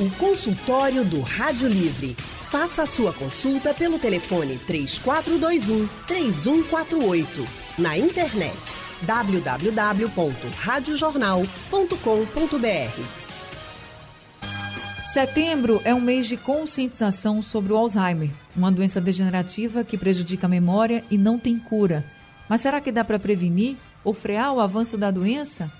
O consultório do Rádio Livre. Faça a sua consulta pelo telefone 3421 3148. Na internet www.radiojornal.com.br. Setembro é um mês de conscientização sobre o Alzheimer, uma doença degenerativa que prejudica a memória e não tem cura. Mas será que dá para prevenir ou frear o avanço da doença?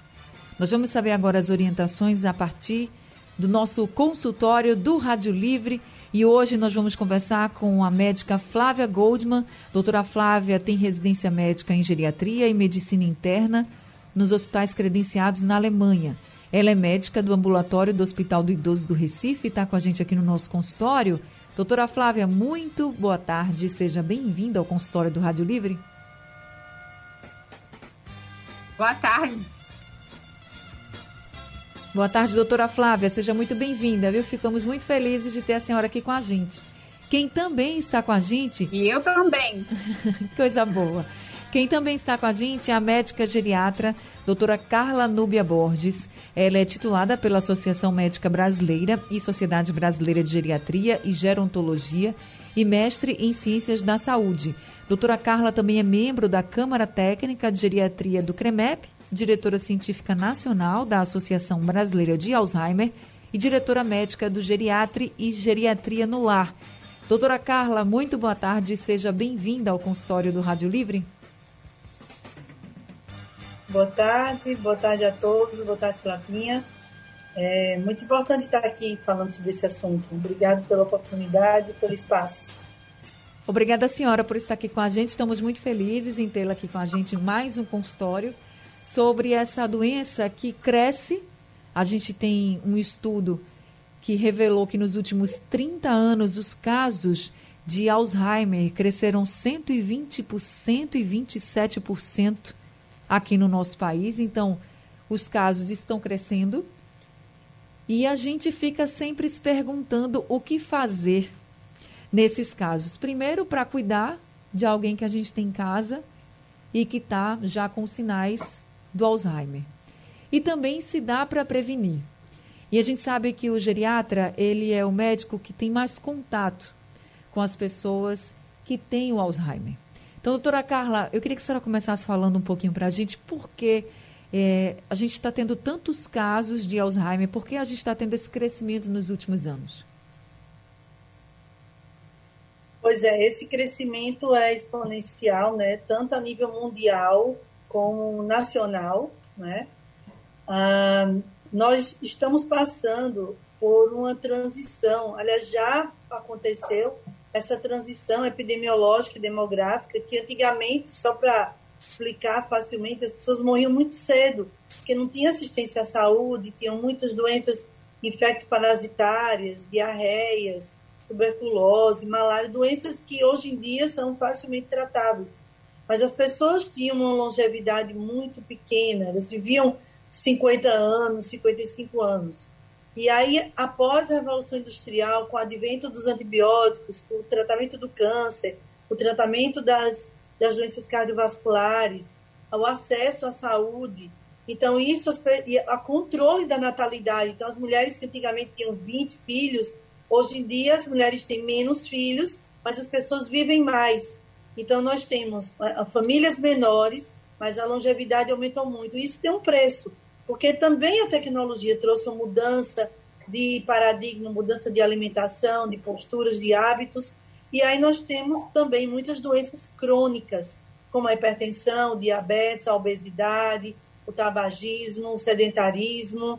Nós vamos saber agora as orientações a partir do nosso consultório do Rádio Livre. E hoje nós vamos conversar com a médica Flávia Goldman. Doutora Flávia tem residência médica em geriatria e medicina interna nos hospitais credenciados na Alemanha. Ela é médica do ambulatório do Hospital do Idoso do Recife e está com a gente aqui no nosso consultório. Doutora Flávia, muito boa tarde. Seja bem-vinda ao consultório do Rádio Livre. Boa tarde. Boa tarde, doutora Flávia. Seja muito bem-vinda, viu? Ficamos muito felizes de ter a senhora aqui com a gente. Quem também está com a gente. E eu também. Coisa boa. Quem também está com a gente é a médica geriatra, doutora Carla Núbia Borges. Ela é titulada pela Associação Médica Brasileira e Sociedade Brasileira de Geriatria e Gerontologia e mestre em Ciências da Saúde. Doutora Carla também é membro da Câmara Técnica de Geriatria do CREMEP, diretora científica nacional da Associação Brasileira de Alzheimer e diretora médica do Geriatri e Geriatria no Lar. Doutora Carla, muito boa tarde seja bem-vinda ao consultório do Rádio Livre. Boa tarde, boa tarde a todos, boa tarde, Flavinha. É muito importante estar aqui falando sobre esse assunto. Obrigado pela oportunidade, pelo espaço. Obrigada, senhora, por estar aqui com a gente. Estamos muito felizes em tê-la aqui com a gente em mais um consultório sobre essa doença que cresce. A gente tem um estudo que revelou que nos últimos 30 anos os casos de Alzheimer cresceram 120%, 127% aqui no nosso país. Então, os casos estão crescendo e a gente fica sempre se perguntando o que fazer nesses casos. Primeiro, para cuidar de alguém que a gente tem em casa e que está já com sinais do Alzheimer. E também se dá para prevenir. E a gente sabe que o geriatra, ele é o médico que tem mais contato com as pessoas que têm o Alzheimer. Então, doutora Carla, eu queria que a senhora começasse falando um pouquinho para a gente por que é, a gente está tendo tantos casos de Alzheimer, por que a gente está tendo esse crescimento nos últimos anos? Pois é, esse crescimento é exponencial, né? Tanto a nível mundial como nacional, né? Ah, nós estamos passando por uma transição, aliás, já aconteceu essa transição epidemiológica e demográfica, que antigamente, só para explicar facilmente, as pessoas morriam muito cedo, porque não tinha assistência à saúde, tinham muitas doenças infecto-parasitárias, diarreias, tuberculose, malária, doenças que hoje em dia são facilmente tratáveis. Mas as pessoas tinham uma longevidade muito pequena, elas viviam 50 anos, 55 anos. E aí, após a Revolução Industrial, com o advento dos antibióticos, com o tratamento do câncer, o tratamento das, das doenças cardiovasculares, o acesso à saúde, então isso, a controle da natalidade. Então, as mulheres que antigamente tinham 20 filhos, hoje em dia as mulheres têm menos filhos, mas as pessoas vivem mais. Então, nós temos famílias menores, mas a longevidade aumentou muito. Isso tem um preço porque também a tecnologia trouxe uma mudança de paradigma, mudança de alimentação, de posturas, de hábitos, e aí nós temos também muitas doenças crônicas, como a hipertensão, diabetes, a obesidade, o tabagismo, o sedentarismo,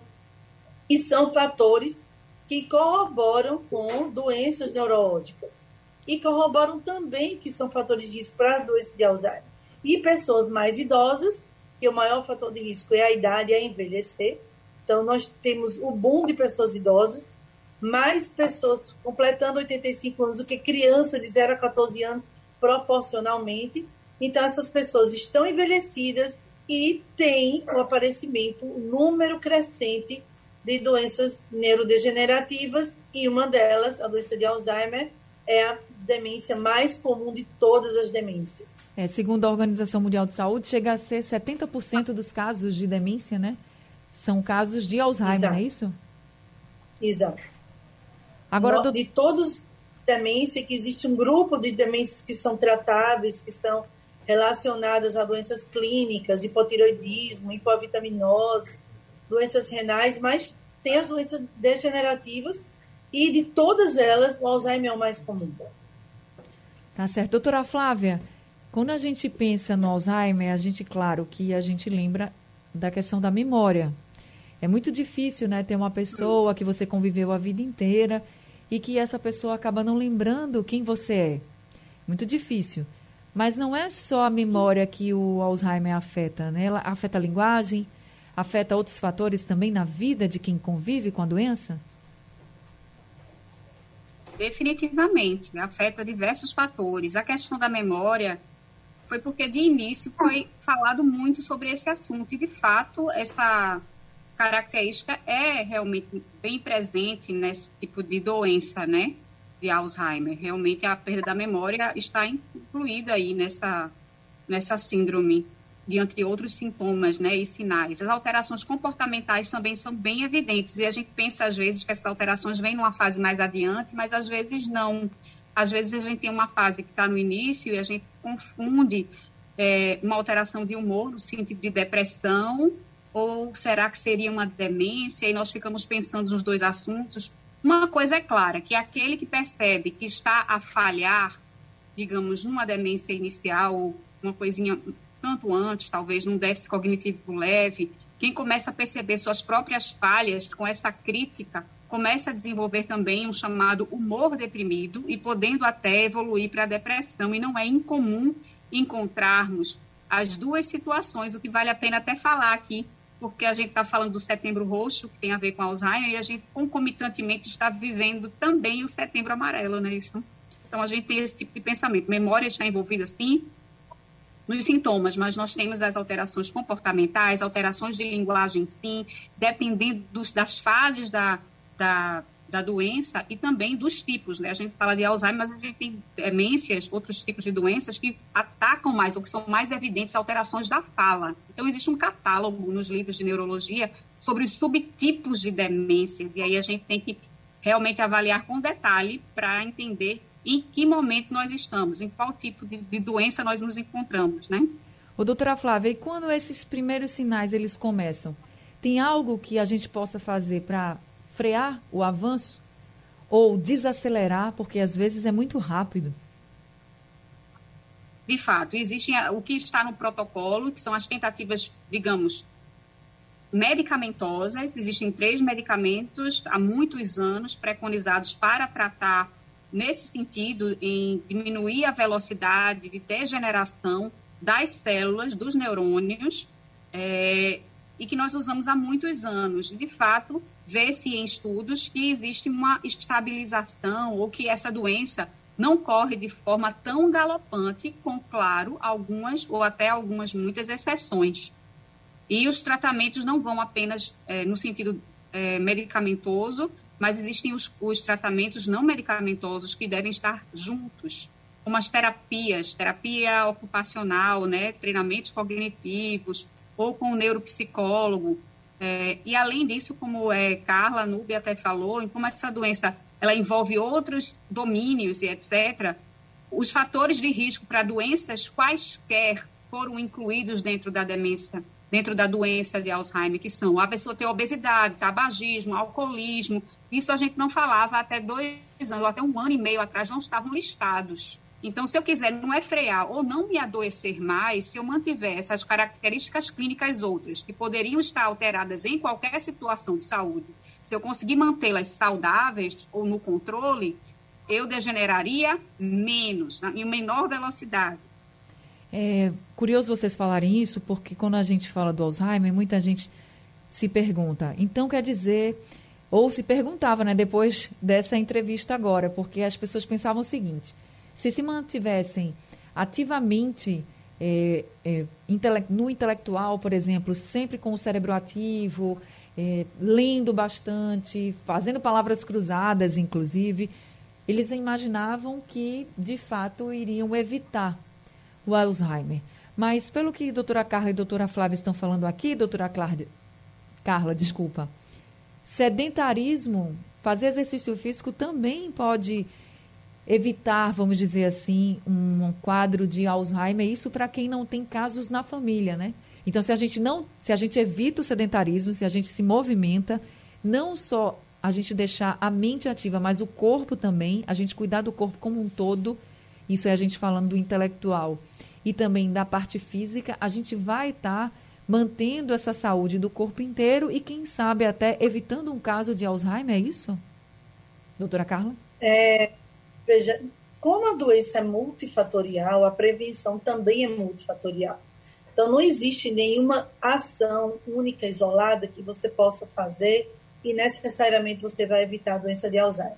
e são fatores que corroboram com doenças neurológicas e corroboram também que são fatores de risco para a doença de Alzheimer. E pessoas mais idosas que o maior fator de risco é a idade, é envelhecer. Então, nós temos o boom de pessoas idosas, mais pessoas completando 85 anos do que criança de 0 a 14 anos, proporcionalmente. Então, essas pessoas estão envelhecidas e têm o aparecimento, o número crescente de doenças neurodegenerativas, e uma delas, a doença de Alzheimer, é a demência mais comum de todas as demências. É, segundo a Organização Mundial de Saúde, chega a ser 70% dos casos de demência, né? São casos de Alzheimer, Exato. é isso? Exato. Agora, do... de todos demência, que existe um grupo de demências que são tratáveis, que são relacionadas a doenças clínicas, hipotiroidismo, hipovitaminose, doenças renais, mas tem as doenças degenerativas e de todas elas o Alzheimer é o mais comum. Tá certo. Doutora Flávia, quando a gente pensa no Alzheimer, a gente, claro, que a gente lembra da questão da memória. É muito difícil, né, ter uma pessoa que você conviveu a vida inteira e que essa pessoa acaba não lembrando quem você é. Muito difícil. Mas não é só a memória que o Alzheimer afeta, né? Ela afeta a linguagem, afeta outros fatores também na vida de quem convive com a doença? Definitivamente, afeta diversos fatores. A questão da memória foi porque de início foi falado muito sobre esse assunto e de fato essa característica é realmente bem presente nesse tipo de doença, né? De Alzheimer. Realmente a perda da memória está incluída aí nessa, nessa síndrome, diante de outros sintomas, né? E sinais. As alterações comportamentais também são bem evidentes e a gente pensa às vezes que essas alterações vêm numa fase mais adiante, mas às vezes não. Às vezes a gente tem uma fase que está no início e a gente confunde é, uma alteração de humor no sentido de depressão ou será que seria uma demência? E nós ficamos pensando nos dois assuntos. Uma coisa é clara, que aquele que percebe que está a falhar, digamos, numa demência inicial, ou uma coisinha tanto antes, talvez num déficit cognitivo leve, quem começa a perceber suas próprias falhas com essa crítica, começa a desenvolver também um chamado humor deprimido e podendo até evoluir para a depressão. E não é incomum encontrarmos as duas situações, o que vale a pena até falar aqui porque a gente está falando do setembro roxo, que tem a ver com Alzheimer, e a gente concomitantemente está vivendo também o setembro amarelo, não é isso? Então, a gente tem esse tipo de pensamento. Memória está envolvida, sim, nos sintomas, mas nós temos as alterações comportamentais, alterações de linguagem, sim, dependendo dos, das fases da, da, da doença e também dos tipos, né? A gente fala de Alzheimer, mas a gente tem demências, outros tipos de doenças que atacam mais, ou que são mais evidentes alterações da fala. Então, existe um catálogo nos livros de neurologia sobre os subtipos de demências, e aí a gente tem que realmente avaliar com detalhe para entender em que momento nós estamos, em qual tipo de, de doença nós nos encontramos, né? O doutora Flávia, e quando esses primeiros sinais eles começam, tem algo que a gente possa fazer para frear o avanço ou desacelerar, porque às vezes é muito rápido? De fato, existe o que está no protocolo, que são as tentativas, digamos, medicamentosas. Existem três medicamentos há muitos anos preconizados para tratar nesse sentido, em diminuir a velocidade de degeneração das células, dos neurônios, é, e que nós usamos há muitos anos. De fato, vê-se em estudos que existe uma estabilização ou que essa doença não corre de forma tão galopante, com, claro, algumas ou até algumas muitas exceções. E os tratamentos não vão apenas é, no sentido é, medicamentoso, mas existem os, os tratamentos não medicamentosos que devem estar juntos, como as terapias, terapia ocupacional, né, treinamentos cognitivos, ou com o neuropsicólogo, é, e além disso, como é, Carla Nube até falou, como essa doença ela envolve outros domínios e etc., os fatores de risco para doenças quaisquer foram incluídos dentro da demência, dentro da doença de Alzheimer, que são a pessoa ter obesidade, tabagismo, alcoolismo. Isso a gente não falava até dois anos, até um ano e meio atrás, não estavam listados. Então, se eu quiser não é frear ou não me adoecer mais, se eu mantiver essas características clínicas outras, que poderiam estar alteradas em qualquer situação de saúde, se eu conseguir mantê-las saudáveis ou no controle, eu degeneraria menos, em menor velocidade. É curioso vocês falarem isso, porque quando a gente fala do Alzheimer, muita gente se pergunta, então quer dizer, ou se perguntava, né, depois dessa entrevista agora, porque as pessoas pensavam o seguinte, se se mantivessem ativamente é, é, intele no intelectual, por exemplo, sempre com o cérebro ativo, é, lendo bastante, fazendo palavras cruzadas, inclusive, eles imaginavam que, de fato, iriam evitar o Alzheimer. Mas, pelo que a doutora Carla e a doutora Flávia estão falando aqui, doutora Carla, Carla desculpa, sedentarismo fazer exercício físico também pode evitar, vamos dizer assim, um quadro de Alzheimer, isso para quem não tem casos na família, né? Então, se a gente não, se a gente evita o sedentarismo, se a gente se movimenta, não só a gente deixar a mente ativa, mas o corpo também, a gente cuidar do corpo como um todo, isso é a gente falando do intelectual e também da parte física, a gente vai estar tá mantendo essa saúde do corpo inteiro e, quem sabe, até evitando um caso de Alzheimer, é isso? Doutora Carla? É, veja, como a doença é multifatorial, a prevenção também é multifatorial. Então, não existe nenhuma ação única, isolada, que você possa fazer e necessariamente você vai evitar a doença de Alzheimer.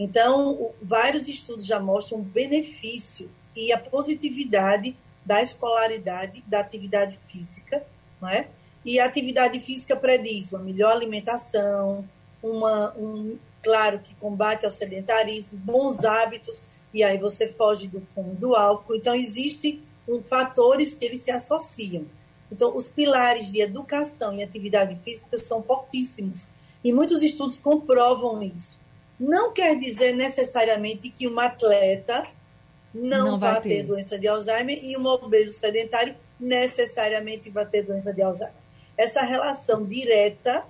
Então, vários estudos já mostram o benefício e a positividade da escolaridade, da atividade física, não é? E a atividade física prediz uma melhor alimentação, uma, um, claro que combate ao sedentarismo, bons hábitos, e aí você foge do fumo do álcool. Então, existem um, fatores que eles se associam. Então, os pilares de educação e atividade física são fortíssimos. E muitos estudos comprovam isso. Não quer dizer necessariamente que um atleta não, não vai ter. ter doença de Alzheimer e um obeso sedentário necessariamente vai ter doença de Alzheimer. Essa relação direta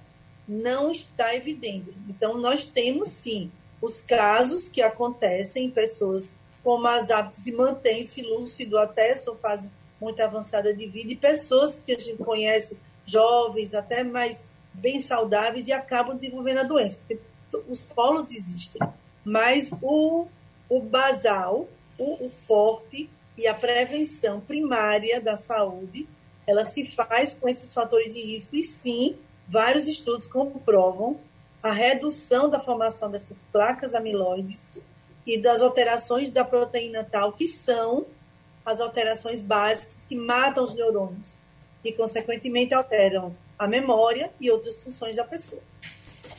não está evidente. Então, nós temos sim os casos que acontecem em pessoas com mais hábitos e mantém-se lúcido até sua fase muito avançada de vida, e pessoas que a gente conhece, jovens, até mais bem saudáveis, e acabam desenvolvendo a doença. Os polos existem, mas o, o basal, o, o forte e a prevenção primária da saúde, ela se faz com esses fatores de risco, e sim, vários estudos comprovam a redução da formação dessas placas amiloides e das alterações da proteína tal, que são as alterações básicas que matam os neurônios e, consequentemente, alteram a memória e outras funções da pessoa.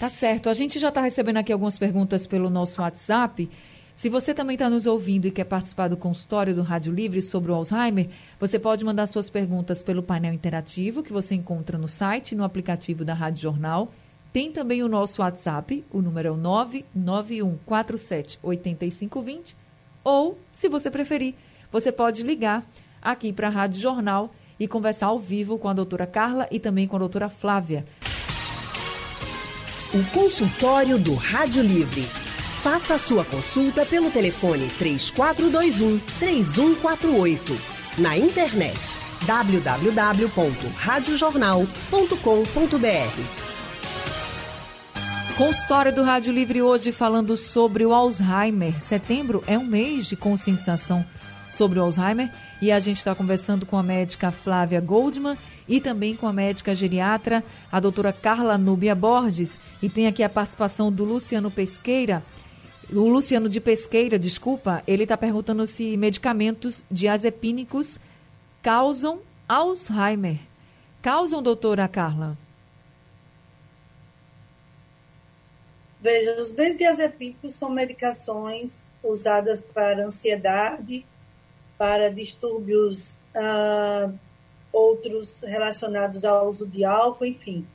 Tá certo. A gente já está recebendo aqui algumas perguntas pelo nosso WhatsApp. Se você também está nos ouvindo e quer participar do consultório do Rádio Livre sobre o Alzheimer, você pode mandar suas perguntas pelo painel interativo que você encontra no site, no aplicativo da Rádio Jornal tem também o nosso WhatsApp, o número é o 991478520. Ou, se você preferir, você pode ligar aqui para a Rádio Jornal e conversar ao vivo com a doutora Carla e também com a doutora Flávia. O consultório do Rádio Livre. Faça a sua consulta pelo telefone 3421 3148. Na internet www.radiojornal.com.br Consultório do Rádio Livre hoje falando sobre o Alzheimer. Setembro é um mês de conscientização sobre o Alzheimer e a gente está conversando com a médica Flávia Goldman e também com a médica geriatra, a doutora Carla Núbia Borges. E tem aqui a participação do Luciano Pesqueira. O Luciano de Pesqueira, desculpa, ele está perguntando se medicamentos diazepínicos causam Alzheimer. Causam, doutora Carla? Veja, os benzodiazepínicos são medicações usadas para ansiedade, para distúrbios uh, outros relacionados ao uso de álcool, enfim.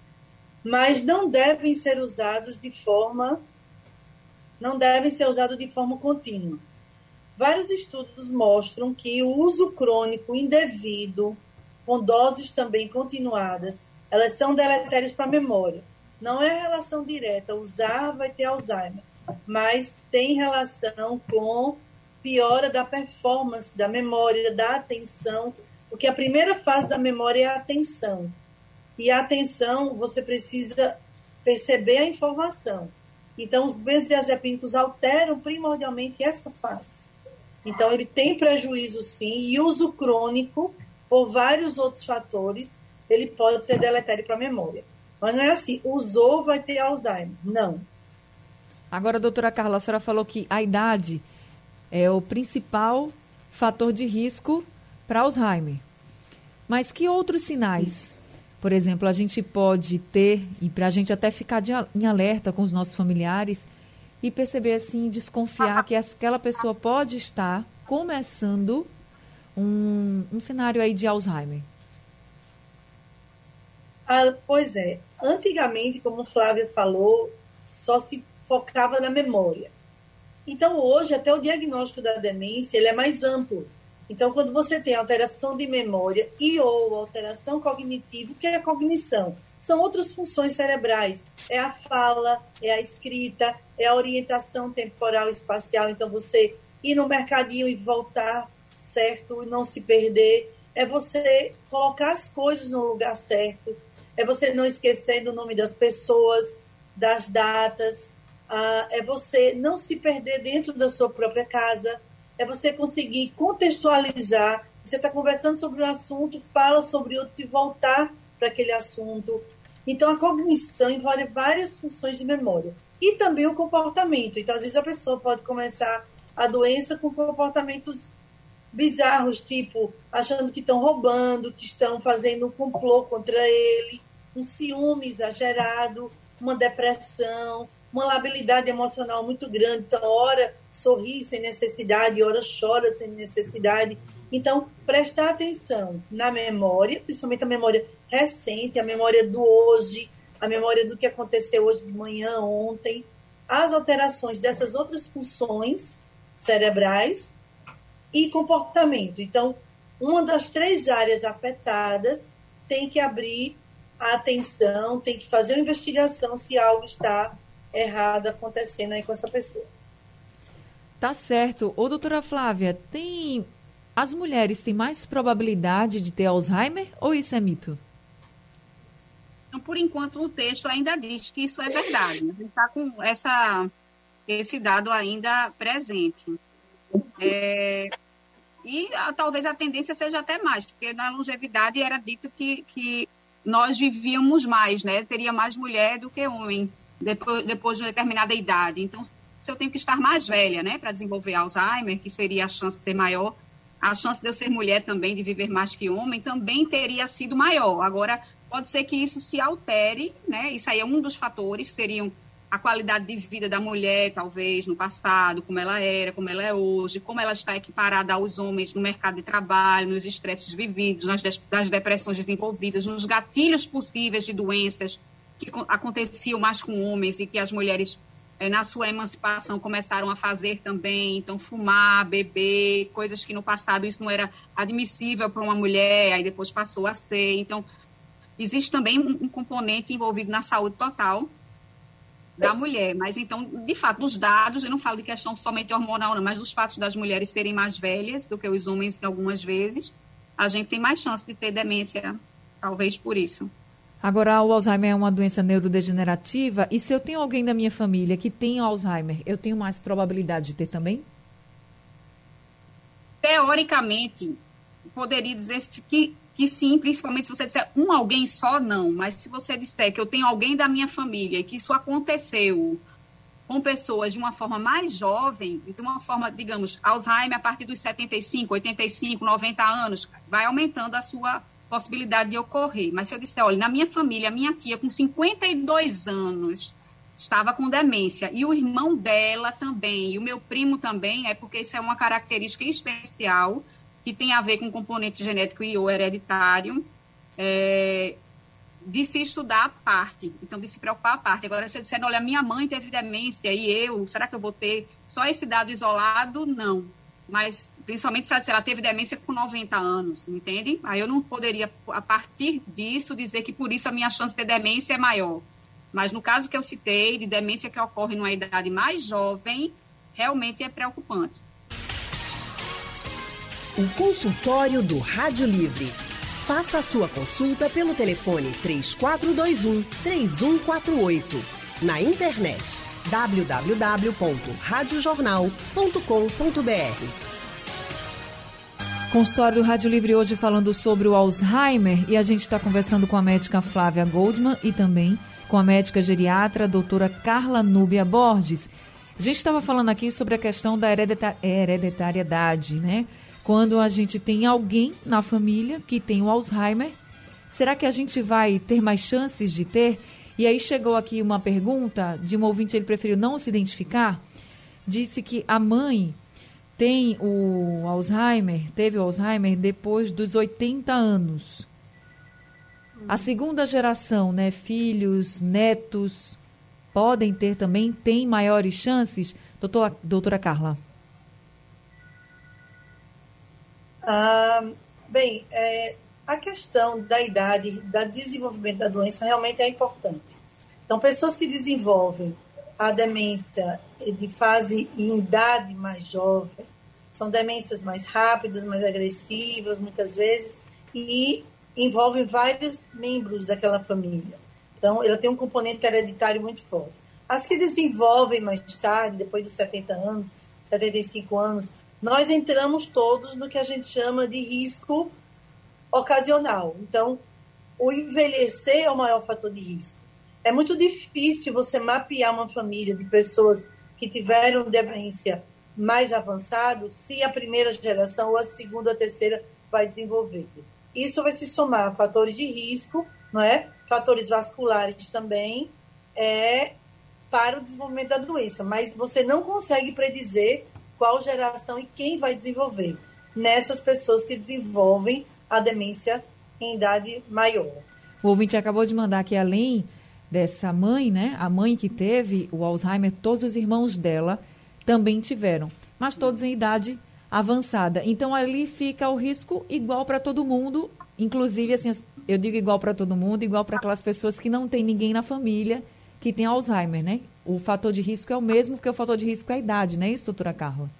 Mas não devem ser usados de forma não devem ser usados de forma contínua. Vários estudos mostram que o uso crônico indevido, com doses também continuadas, elas são deletérias para a memória não é relação direta, usar vai ter Alzheimer, mas tem relação com piora da performance, da memória, da atenção, porque a primeira fase da memória é a atenção. E a atenção, você precisa perceber a informação. Então, os benzodiazepínicos alteram primordialmente essa fase. Então, ele tem prejuízo sim, e uso crônico, por vários outros fatores, ele pode ser deletério para a memória. Mas não é assim, usou, vai ter Alzheimer. Não. Agora, doutora Carla, a senhora falou que a idade é o principal fator de risco para Alzheimer. Mas que outros sinais, por exemplo, a gente pode ter, e para a gente até ficar de, em alerta com os nossos familiares e perceber assim, desconfiar que aquela pessoa pode estar começando um, um cenário aí de Alzheimer? Ah, pois é. Antigamente, como Flávia falou, só se focava na memória. Então, hoje, até o diagnóstico da demência ele é mais amplo. Então, quando você tem alteração de memória e ou alteração cognitiva, o que é a cognição? São outras funções cerebrais. É a fala, é a escrita, é a orientação temporal espacial. Então, você ir no mercadinho e voltar, certo? E não se perder. É você colocar as coisas no lugar certo. É você não esquecer do nome das pessoas, das datas. Ah, é você não se perder dentro da sua própria casa é você conseguir contextualizar. Você está conversando sobre um assunto, fala sobre outro e voltar para aquele assunto. Então, a cognição envolve várias funções de memória. E também o comportamento. Então, às vezes, a pessoa pode começar a doença com comportamentos bizarros, tipo achando que estão roubando, que estão fazendo um complô contra ele, um ciúme exagerado, uma depressão, uma labilidade emocional muito grande. Então, hora sorri sem necessidade, hora chora sem necessidade. Então, prestar atenção na memória, principalmente a memória recente, a memória do hoje, a memória do que aconteceu hoje de manhã, ontem, as alterações dessas outras funções cerebrais e comportamento. Então, uma das três áreas afetadas tem que abrir a atenção, tem que fazer uma investigação se algo está errado acontecendo aí com essa pessoa. Tá certo. Ô, doutora Flávia, tem. As mulheres têm mais probabilidade de ter Alzheimer ou isso é mito? Então, por enquanto, o texto ainda diz que isso é verdade. A gente está com essa, esse dado ainda presente. É, e a, talvez a tendência seja até mais, porque na longevidade era dito que, que nós vivíamos mais, né? Teria mais mulher do que homem depois, depois de uma determinada idade. Então, se eu tenho que estar mais velha, né, para desenvolver Alzheimer, que seria a chance de ser maior, a chance de eu ser mulher também, de viver mais que homem, também teria sido maior. Agora, pode ser que isso se altere, né? Isso aí é um dos fatores, seriam a qualidade de vida da mulher, talvez, no passado, como ela era, como ela é hoje, como ela está equiparada aos homens no mercado de trabalho, nos estresses vividos, nas, nas depressões desenvolvidas, nos gatilhos possíveis de doenças que aconteciam mais com homens e que as mulheres, eh, na sua emancipação, começaram a fazer também. Então, fumar, beber, coisas que no passado isso não era admissível para uma mulher, aí depois passou a ser. Então, existe também um, um componente envolvido na saúde total da mulher. Mas, então, de fato, os dados, eu não falo de questão somente hormonal, não, mas os fatos das mulheres serem mais velhas do que os homens, algumas vezes, a gente tem mais chance de ter demência, talvez por isso. Agora, o Alzheimer é uma doença neurodegenerativa e se eu tenho alguém da minha família que tem Alzheimer, eu tenho mais probabilidade de ter também? Teoricamente, poderia dizer que, que sim, principalmente se você disser um alguém só, não. Mas se você disser que eu tenho alguém da minha família e que isso aconteceu com pessoas de uma forma mais jovem, de uma forma, digamos, Alzheimer a partir dos 75, 85, 90 anos, vai aumentando a sua possibilidade de ocorrer. Mas se eu disser, olha, na minha família, minha tia com 52 anos estava com demência e o irmão dela também, e o meu primo também, é porque isso é uma característica especial que tem a ver com componente genético e ou hereditário, é, de se estudar a parte, então de se preocupar a parte. Agora, se eu disser, olha, minha mãe teve demência e eu, será que eu vou ter só esse dado isolado? Não mas principalmente se ela teve demência com 90 anos, entende? Aí eu não poderia, a partir disso, dizer que por isso a minha chance de demência é maior. Mas no caso que eu citei, de demência que ocorre numa idade mais jovem, realmente é preocupante. O consultório do Rádio Livre. Faça a sua consulta pelo telefone 3421 3148. Na internet www.radiojornal.com.br. Consultório do Rádio Livre hoje falando sobre o Alzheimer e a gente está conversando com a médica Flávia Goldman e também com a médica geriatra doutora Carla Núbia Borges. A gente estava falando aqui sobre a questão da hereditariedade, né? Quando a gente tem alguém na família que tem o Alzheimer, será que a gente vai ter mais chances de ter? E aí chegou aqui uma pergunta de um ouvinte, ele preferiu não se identificar, disse que a mãe tem o Alzheimer, teve o Alzheimer depois dos 80 anos. A segunda geração, né, filhos, netos, podem ter também, têm maiores chances? Doutora, doutora Carla. Ah, bem, é, a questão da idade, da desenvolvimento da doença realmente é importante. Então, pessoas que desenvolvem a demência de fase em idade mais jovem, são demências mais rápidas, mais agressivas, muitas vezes, e envolvem vários membros daquela família. Então, ela tem um componente hereditário muito forte. As que desenvolvem mais tarde, depois dos 70 anos, 75 anos, nós entramos todos no que a gente chama de risco ocasional. Então, o envelhecer é o maior fator de risco. É muito difícil você mapear uma família de pessoas que tiveram demência mais avançado se a primeira geração ou a segunda ou a terceira vai desenvolver. Isso vai se somar a fatores de risco, não é? fatores vasculares também, é, para o desenvolvimento da doença, mas você não consegue predizer qual geração e quem vai desenvolver nessas pessoas que desenvolvem a demência em idade maior. O ouvinte acabou de mandar que além dessa mãe, né, a mãe que teve o Alzheimer, todos os irmãos dela também tiveram, mas todos em idade avançada. Então ali fica o risco igual para todo mundo, inclusive assim, eu digo igual para todo mundo, igual para aquelas pessoas que não tem ninguém na família que tem Alzheimer, né? O fator de risco é o mesmo, porque o fator de risco é a idade, não é isso, doutora Carla?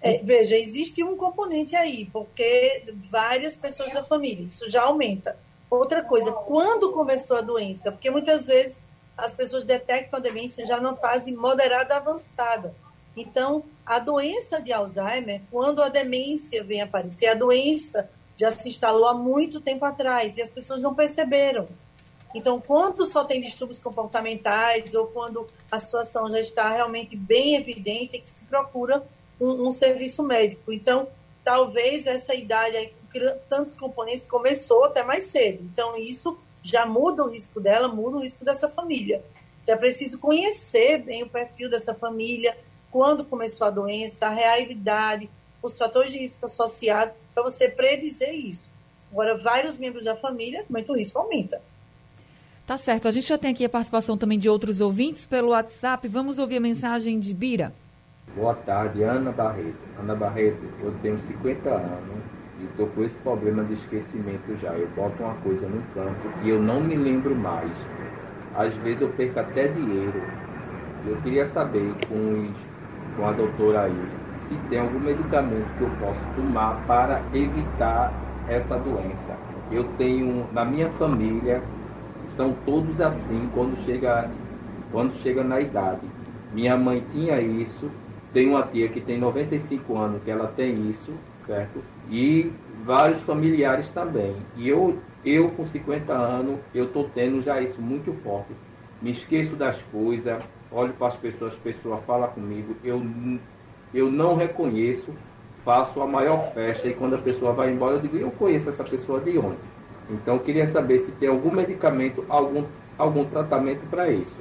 É, veja, existe um componente aí, porque várias pessoas da família, isso já aumenta. Outra coisa, quando começou a doença? Porque muitas vezes as pessoas detectam a demência já na fase moderada avançada. Então, a doença de Alzheimer, quando a demência vem aparecer, a doença já se instalou há muito tempo atrás e as pessoas não perceberam. Então, quando só tem distúrbios comportamentais ou quando a situação já está realmente bem evidente, é que se procura um, um serviço médico. Então, talvez essa idade, aí, tantos componentes, começou até mais cedo. Então, isso já muda o risco dela, muda o risco dessa família. Então, é preciso conhecer bem o perfil dessa família, quando começou a doença, a realidade, os fatores de risco associados, para você predizer isso. Agora, vários membros da família, muito risco aumenta. Tá certo. A gente já tem aqui a participação também de outros ouvintes pelo WhatsApp. Vamos ouvir a mensagem de Bira. Boa tarde, Ana Barreto. Ana Barreto, eu tenho 50 anos e estou com esse problema de esquecimento já. Eu boto uma coisa no canto e eu não me lembro mais. Às vezes eu perco até dinheiro. Eu queria saber com, os, com a doutora aí se tem algum medicamento que eu posso tomar para evitar essa doença. Eu tenho na minha família são todos assim quando chega quando chega na idade. Minha mãe tinha isso, tem uma tia que tem 95 anos que ela tem isso, certo? E vários familiares também. E eu, eu com 50 anos, eu tô tendo já isso muito forte. Me esqueço das coisas, olho para as pessoas, as pessoas falam comigo, eu, eu não reconheço, faço a maior festa e quando a pessoa vai embora eu digo, eu conheço essa pessoa de onde? Então eu queria saber se tem algum medicamento, algum, algum tratamento para isso.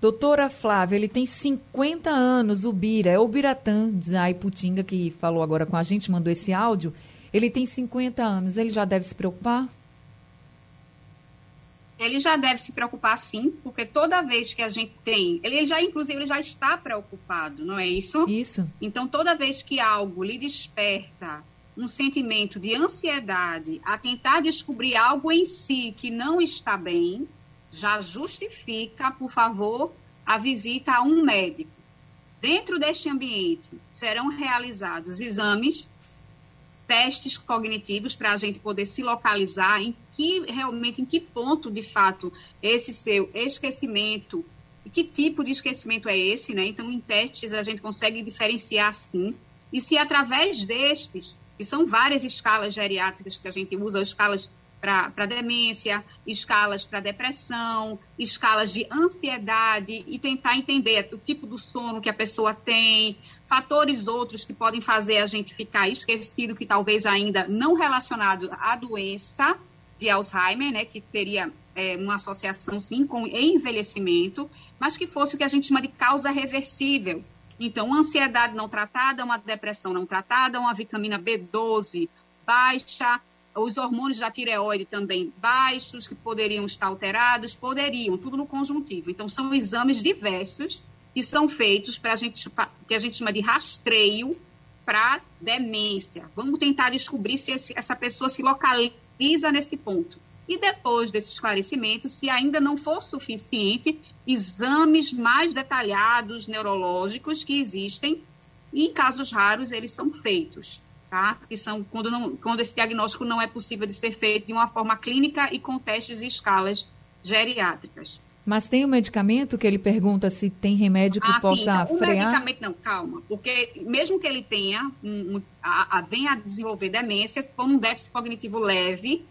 Doutora Flávia, ele tem 50 anos, o Bira, é o Biratã da Iputinga que falou agora com a gente, mandou esse áudio. Ele tem 50 anos, ele já deve se preocupar? Ele já deve se preocupar sim, porque toda vez que a gente tem, ele já inclusive ele já está preocupado, não é isso? Isso. Então toda vez que algo lhe desperta um sentimento de ansiedade a tentar descobrir algo em si que não está bem, já justifica, por favor, a visita a um médico. Dentro deste ambiente serão realizados exames, testes cognitivos para a gente poder se localizar em que realmente em que ponto de fato esse seu esquecimento e que tipo de esquecimento é esse, né? Então, em testes a gente consegue diferenciar sim. E se através destes, que são várias escalas geriátricas que a gente usa, escalas para demência, escalas para depressão, escalas de ansiedade e tentar entender o tipo do sono que a pessoa tem, fatores outros que podem fazer a gente ficar esquecido, que talvez ainda não relacionado à doença de Alzheimer, né, que teria é, uma associação sim com envelhecimento, mas que fosse o que a gente chama de causa reversível. Então, ansiedade não tratada, uma depressão não tratada, uma vitamina B12 baixa, os hormônios da tireoide também baixos, que poderiam estar alterados, poderiam, tudo no conjuntivo. Então, são exames diversos que são feitos para a gente, que a gente chama de rastreio para demência. Vamos tentar descobrir se esse, essa pessoa se localiza nesse ponto. E depois desse esclarecimento, se ainda não for suficiente, exames mais detalhados neurológicos que existem, e em casos raros eles são feitos tá? Que são quando, não, quando esse diagnóstico não é possível de ser feito de uma forma clínica e com testes e escalas geriátricas. Mas tem um medicamento que ele pergunta se tem remédio que ah, possa sim, então, frear? Medicamento não, calma, porque mesmo que ele tenha, um, um, a, a, venha a desenvolver demências, como um déficit cognitivo leve,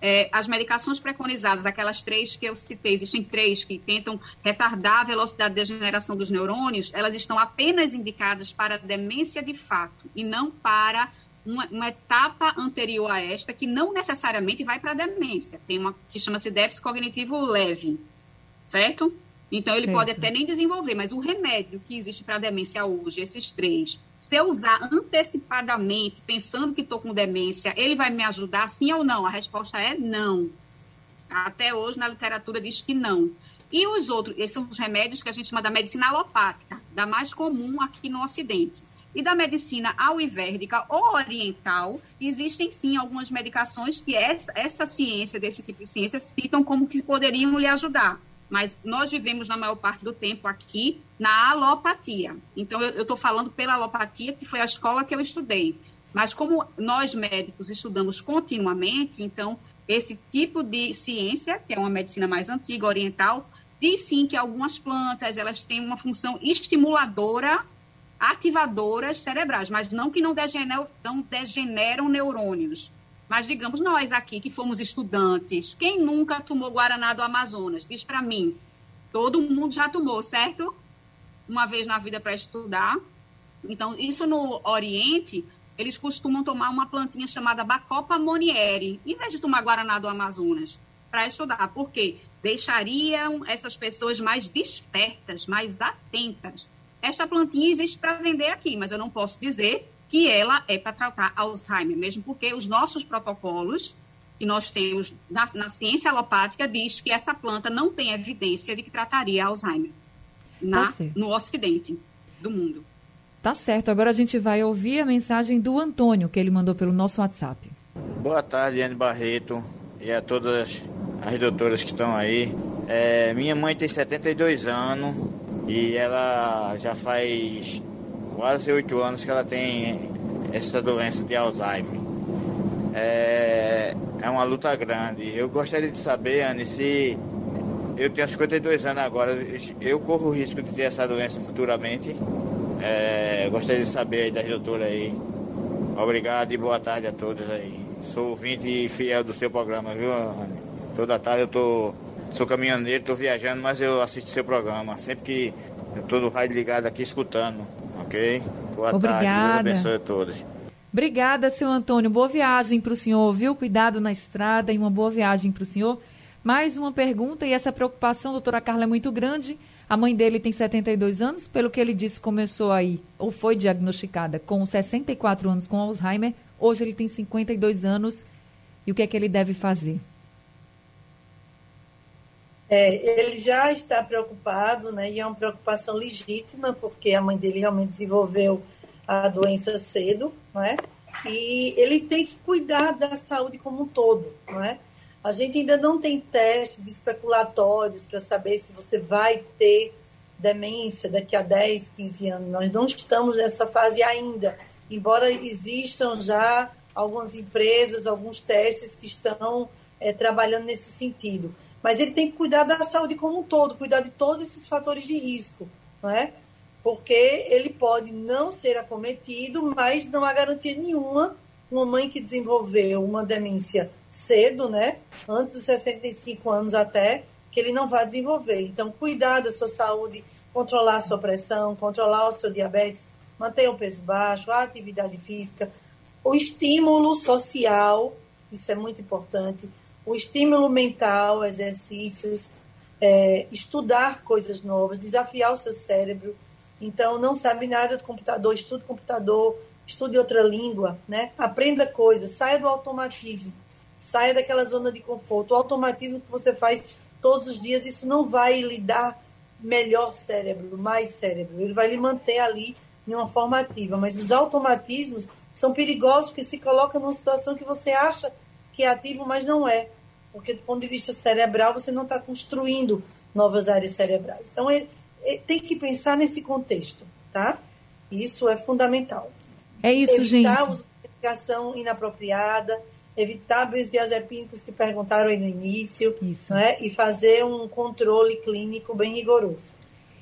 é, as medicações preconizadas, aquelas três que eu citei, existem três que tentam retardar a velocidade de degeneração dos neurônios, elas estão apenas indicadas para demência de fato e não para uma, uma, etapa anterior a esta que não necessariamente vai para a demência. Tem uma que chama-se déficit cognitivo leve, certo? Então, ele certo. pode até nem desenvolver, mas o remédio que existe para a demência hoje, esses três, se eu usar antecipadamente, pensando que estou com demência, ele vai me ajudar sim ou não? A resposta é não. Até hoje, na literatura, diz que não. E os outros, esses são os remédios que a gente chama da medicina alopática, da mais comum aqui no Ocidente e da medicina auivérdica ou oriental, existem sim algumas medicações que essa, essa ciência, desse tipo de ciência, citam como que poderiam lhe ajudar. Mas nós vivemos, na maior parte do tempo, aqui na alopatia. Então, eu estou falando pela alopatia, que foi a escola que eu estudei. Mas como nós médicos estudamos continuamente, então, esse tipo de ciência, que é uma medicina mais antiga, oriental, diz sim que algumas plantas, elas têm uma função estimuladora ativadoras cerebrais, mas não que não degeneram, não degeneram neurônios. Mas digamos nós aqui que fomos estudantes, quem nunca tomou Guaraná do Amazonas? Diz para mim. Todo mundo já tomou, certo? Uma vez na vida para estudar. Então, isso no Oriente, eles costumam tomar uma plantinha chamada Bacopa monieri, em vez de tomar Guaraná do Amazonas, para estudar. Por quê? Deixariam essas pessoas mais despertas, mais atentas esta plantinha existe para vender aqui, mas eu não posso dizer que ela é para tratar Alzheimer, mesmo porque os nossos protocolos que nós temos na, na, ciência alopática diz que essa planta não tem evidência de que trataria Alzheimer na, tá no ocidente do mundo. Tá certo. Agora a gente vai ouvir a mensagem do Antônio, que ele mandou pelo nosso WhatsApp. Boa tarde, Anne Barreto, e a todas as doutoras que estão aí. É, minha mãe tem 72 anos, e ela já faz quase oito anos que ela tem essa doença de Alzheimer. É, é uma luta grande. Eu gostaria de saber, Anne, se eu tenho 52 anos agora, eu corro o risco de ter essa doença futuramente. É, gostaria de saber aí das doutoras aí. Obrigado e boa tarde a todos aí. Sou ouvinte fiel do seu programa, viu, Anne? Toda tarde eu tô Sou caminhoneiro, estou viajando, mas eu assisto seu programa. Sempre que eu estou no rádio ligado aqui escutando, ok? Boa Obrigada. tarde, Deus abençoe a todos. Obrigada, seu Antônio. Boa viagem para o senhor, viu? Cuidado na estrada e uma boa viagem para o senhor. Mais uma pergunta, e essa preocupação, doutora Carla, é muito grande. A mãe dele tem 72 anos, pelo que ele disse, começou aí, ou foi diagnosticada com 64 anos com Alzheimer. Hoje ele tem 52 anos. E o que é que ele deve fazer? É, ele já está preocupado, né? E é uma preocupação legítima, porque a mãe dele realmente desenvolveu a doença cedo, não é? E ele tem que cuidar da saúde como um todo, não é? A gente ainda não tem testes especulatórios para saber se você vai ter demência daqui a 10, 15 anos. Nós não estamos nessa fase ainda, embora existam já algumas empresas, alguns testes que estão é, trabalhando nesse sentido mas ele tem que cuidar da saúde como um todo, cuidar de todos esses fatores de risco, não é? Porque ele pode não ser acometido, mas não há garantia nenhuma uma mãe que desenvolveu uma demência cedo, né, antes dos 65 anos até, que ele não vai desenvolver. Então, cuidar da sua saúde, controlar a sua pressão, controlar o seu diabetes, manter o peso baixo, a atividade física, o estímulo social, isso é muito importante o estímulo mental, exercícios, é, estudar coisas novas, desafiar o seu cérebro. Então, não sabe nada do computador, estude computador, estude outra língua, né? aprenda coisas, saia do automatismo, saia daquela zona de conforto. O automatismo que você faz todos os dias, isso não vai lhe dar melhor cérebro, mais cérebro. Ele vai lhe manter ali de uma forma ativa. Mas os automatismos são perigosos porque se coloca numa situação que você acha que é ativo, mas não é. Porque do ponto de vista cerebral, você não está construindo novas áreas cerebrais. Então, é, é, tem que pensar nesse contexto, tá? Isso é fundamental. É isso, Evitar gente. Evitar a medicação inapropriada, evitar benzodiazepínicos que perguntaram aí no início, Isso. Né? e fazer um controle clínico bem rigoroso.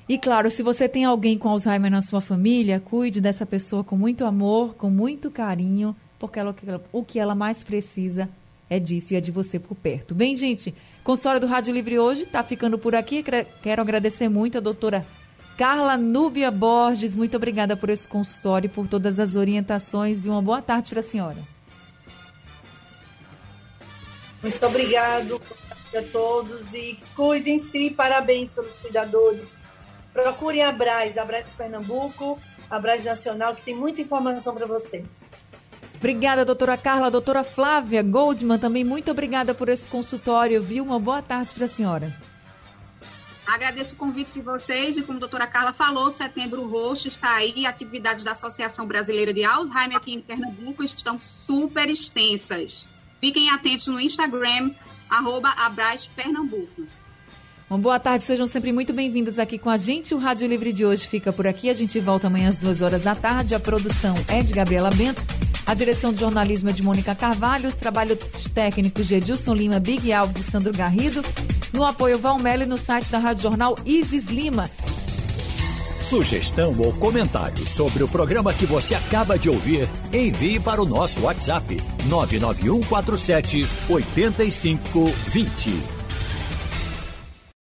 E claro, se você tem alguém com Alzheimer na sua família, cuide dessa pessoa com muito amor, com muito carinho, porque ela, o que ela mais precisa é disso e é de você por perto. Bem, gente, consultório do Rádio Livre hoje está ficando por aqui. Quero agradecer muito a doutora Carla Núbia Borges. Muito obrigada por esse consultório, por todas as orientações e uma boa tarde para a senhora. Muito obrigado a todos e cuidem-se. Parabéns pelos cuidadores. Procurem a Braz, a Braz Pernambuco, a Braz Nacional, que tem muita informação para vocês. Obrigada, doutora Carla. Doutora Flávia Goldman, também muito obrigada por esse consultório, viu? Uma boa tarde para a senhora. Agradeço o convite de vocês e, como a doutora Carla falou, Setembro Roxo está aí. Atividades da Associação Brasileira de Alzheimer aqui em Pernambuco estão super extensas. Fiquem atentos no Instagram, arroba Pernambuco. Uma boa tarde, sejam sempre muito bem-vindos aqui com a gente. O Rádio Livre de hoje fica por aqui. A gente volta amanhã às duas horas da tarde. A produção é de Gabriela Bento. A direção de jornalismo é de Mônica Carvalho. Os trabalhos técnicos de Edilson Lima, Big Alves e Sandro Garrido. No apoio Valmelo e no site da Rádio Jornal Isis Lima. Sugestão ou comentário sobre o programa que você acaba de ouvir, envie para o nosso WhatsApp 99147 8520.